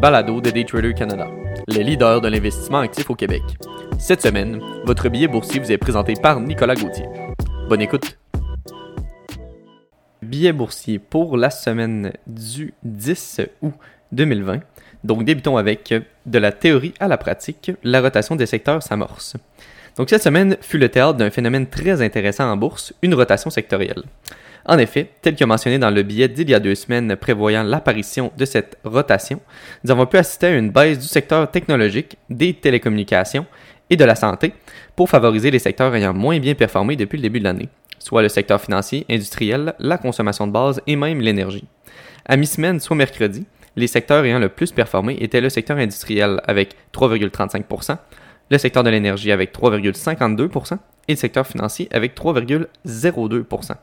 balado de Daytrader Canada, le leader de l'investissement actif au Québec. Cette semaine, votre billet boursier vous est présenté par Nicolas Gauthier. Bonne écoute. Billet boursier pour la semaine du 10 août 2020. Donc débutons avec de la théorie à la pratique, la rotation des secteurs s'amorce. Donc cette semaine fut le théâtre d'un phénomène très intéressant en bourse, une rotation sectorielle. En effet, tel que mentionné dans le billet d'il y a deux semaines prévoyant l'apparition de cette rotation, nous avons pu assister à une baisse du secteur technologique, des télécommunications et de la santé pour favoriser les secteurs ayant moins bien performé depuis le début de l'année, soit le secteur financier, industriel, la consommation de base et même l'énergie. À mi-semaine, soit mercredi, les secteurs ayant le plus performé étaient le secteur industriel avec 3,35%, le secteur de l'énergie avec 3,52% et le secteur financier avec 3,02%.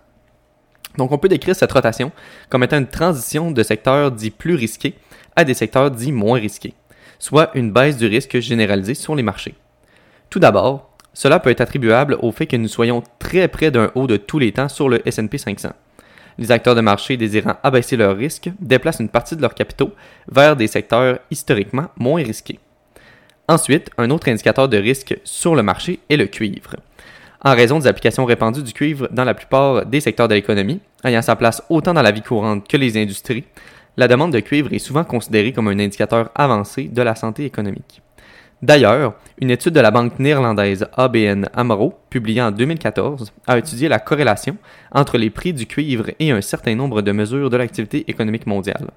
Donc, on peut décrire cette rotation comme étant une transition de secteurs dits plus risqués à des secteurs dits moins risqués, soit une baisse du risque généralisé sur les marchés. Tout d'abord, cela peut être attribuable au fait que nous soyons très près d'un haut de tous les temps sur le S&P 500. Les acteurs de marché désirant abaisser leurs risques déplacent une partie de leurs capitaux vers des secteurs historiquement moins risqués. Ensuite, un autre indicateur de risque sur le marché est le cuivre en raison des applications répandues du cuivre dans la plupart des secteurs de l'économie, ayant sa place autant dans la vie courante que les industries, la demande de cuivre est souvent considérée comme un indicateur avancé de la santé économique. D'ailleurs, une étude de la banque néerlandaise ABN AMRO, publiée en 2014, a étudié la corrélation entre les prix du cuivre et un certain nombre de mesures de l'activité économique mondiale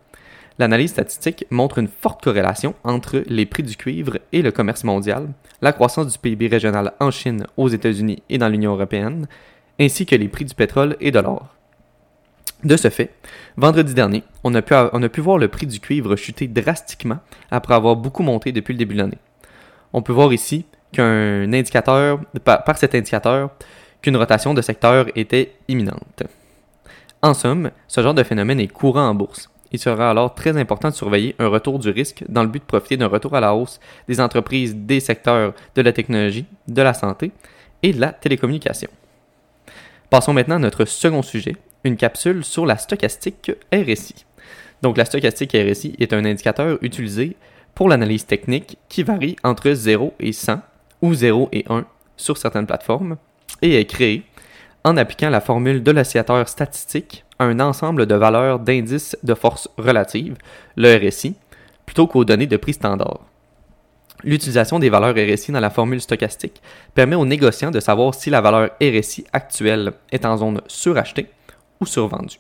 l'analyse statistique montre une forte corrélation entre les prix du cuivre et le commerce mondial, la croissance du PIB régional en Chine, aux États-Unis et dans l'Union européenne, ainsi que les prix du pétrole et de l'or. De ce fait, vendredi dernier, on a, pu, voir le prix du cuivre chuter drastiquement après avoir beaucoup monté depuis le début de l'année. On peut voir ici qu'un indicateur, par, par cet indicateur, qu'une rotation de secteur était imminente. En somme, ce genre de phénomène est courant en bourse il sera alors très important de surveiller un retour du risque dans le but de profiter d'un retour à la hausse des entreprises des secteurs de la technologie, de la santé et de la télécommunication. Passons maintenant à notre second sujet, une capsule sur la stochastique RSI. Donc la stochastique RSI est un indicateur utilisé pour l'analyse technique qui varie entre 0 et 100 ou 0 et 1 sur certaines plateformes et est créé en appliquant la formule de l'oscillateur statistique un ensemble de valeurs d'indices de force relative, le RSI, plutôt qu'aux données de prix standard. L'utilisation des valeurs RSI dans la formule stochastique permet aux négociants de savoir si la valeur RSI actuelle est en zone surachetée ou survendue.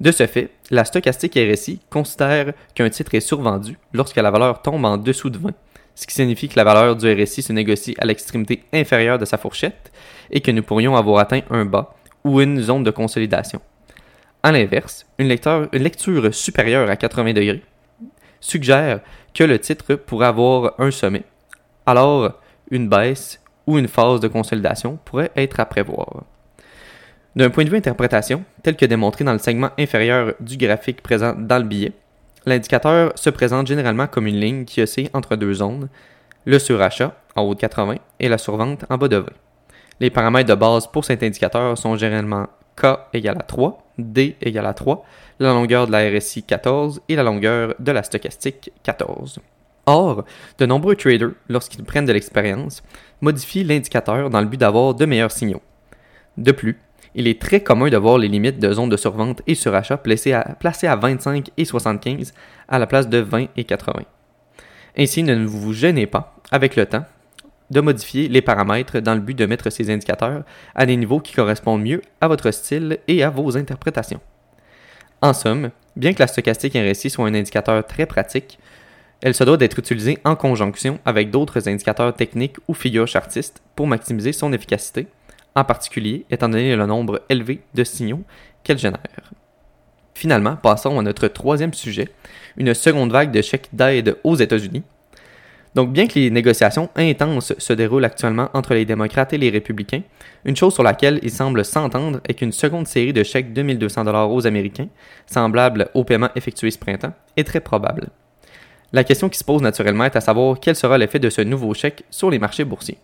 De ce fait, la stochastique RSI considère qu'un titre est survendu lorsque la valeur tombe en dessous de 20, ce qui signifie que la valeur du RSI se négocie à l'extrémité inférieure de sa fourchette et que nous pourrions avoir atteint un bas ou une zone de consolidation. A l'inverse, une, lecture supérieure à 80 degrés suggère que le titre pourrait avoir un sommet. Alors, une baisse ou une phase de consolidation pourrait être à prévoir. D'un point de vue interprétation, tel que démontré dans le segment inférieur du graphique présent dans le billet, l'indicateur se présente généralement comme une ligne qui oscille entre deux zones, le surachat en haut de 80 et la survente en bas de 20. Les paramètres de base pour cet indicateur sont généralement K égale à 3, D égale à 3, la longueur de la RSI 14 et la longueur de la stochastique 14. Or, de nombreux traders, lorsqu'ils prennent de l'expérience, modifient l'indicateur dans le but d'avoir de meilleurs signaux. De plus, il est très commun de voir les limites de zone de survente et surachat placées à, placées à 25 et 75 à la place de 20 et 80. Ainsi, ne vous gênez pas, avec le temps, de modifier les paramètres dans le but de mettre ces indicateurs à des niveaux qui correspondent mieux à votre style et à vos interprétations. En somme, bien que la stochastique RSI soit un indicateur très pratique, elle se doit d'être utilisée en conjonction avec d'autres indicateurs techniques ou figures chartistes pour maximiser son efficacité, en particulier étant donné le nombre élevé de signaux qu'elle génère. Finalement, passons à notre troisième sujet, une seconde vague de chèques d'aide aux États-Unis, donc, bien que les négociations intenses se déroulent actuellement entre les démocrates et les républicains, une chose sur laquelle ils semblent s'entendre est qu'une seconde série de chèques de 1200 dollars aux Américains, semblable au paiement effectué ce printemps, est très probable. La question qui se pose naturellement est à savoir quel sera l'effet de ce nouveau chèque sur les marchés boursiers.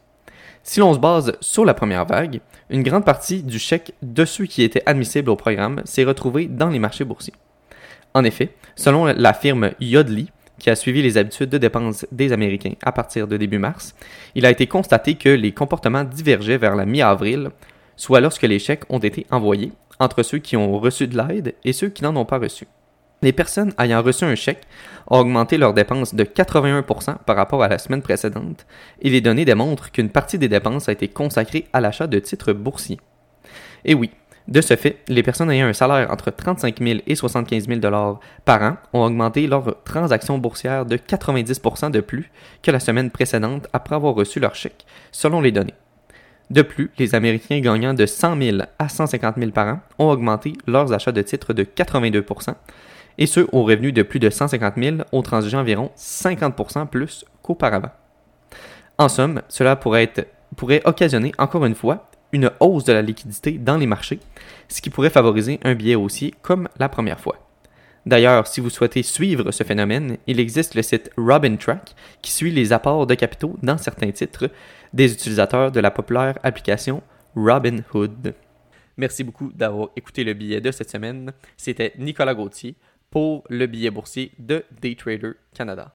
Si l'on se base sur la première vague, une grande partie du chèque de ceux qui étaient admissibles au programme s'est retrouvée dans les marchés boursiers. En effet, selon la firme Yodlee, qui a suivi les habitudes de dépenses des Américains à partir de début mars, il a été constaté que les comportements divergeaient vers la mi-avril, soit lorsque les chèques ont été envoyés, entre ceux qui ont reçu de l'aide et ceux qui n'en ont pas reçu. Les personnes ayant reçu un chèque ont augmenté leurs dépenses de 81% par rapport à la semaine précédente, et les données démontrent qu'une partie des dépenses a été consacrée à l'achat de titres boursiers. Et oui, de ce fait, les personnes ayant un salaire entre 35 000 et 75 000 dollars par an ont augmenté leurs transactions boursières de 90% de plus que la semaine précédente après avoir reçu leur chèque, selon les données. De plus, les Américains gagnant de 100 000 à 150 000 par an ont augmenté leurs achats de titres de 82% et ceux aux revenus de plus de 150 000 ont transigé environ 50% plus qu'auparavant. En somme, cela pourrait occasionner encore une fois une hausse de la liquidité dans les marchés, ce qui pourrait favoriser un billet haussier comme la première fois. D'ailleurs, si vous souhaitez suivre ce phénomène, il existe le site RobinTrack qui suit les apports de capitaux dans certains titres des utilisateurs de la populaire application Robinhood. Merci beaucoup d'avoir écouté le billet de cette semaine. C'était Nicolas Gauthier pour le billet boursier de Daytrader Canada.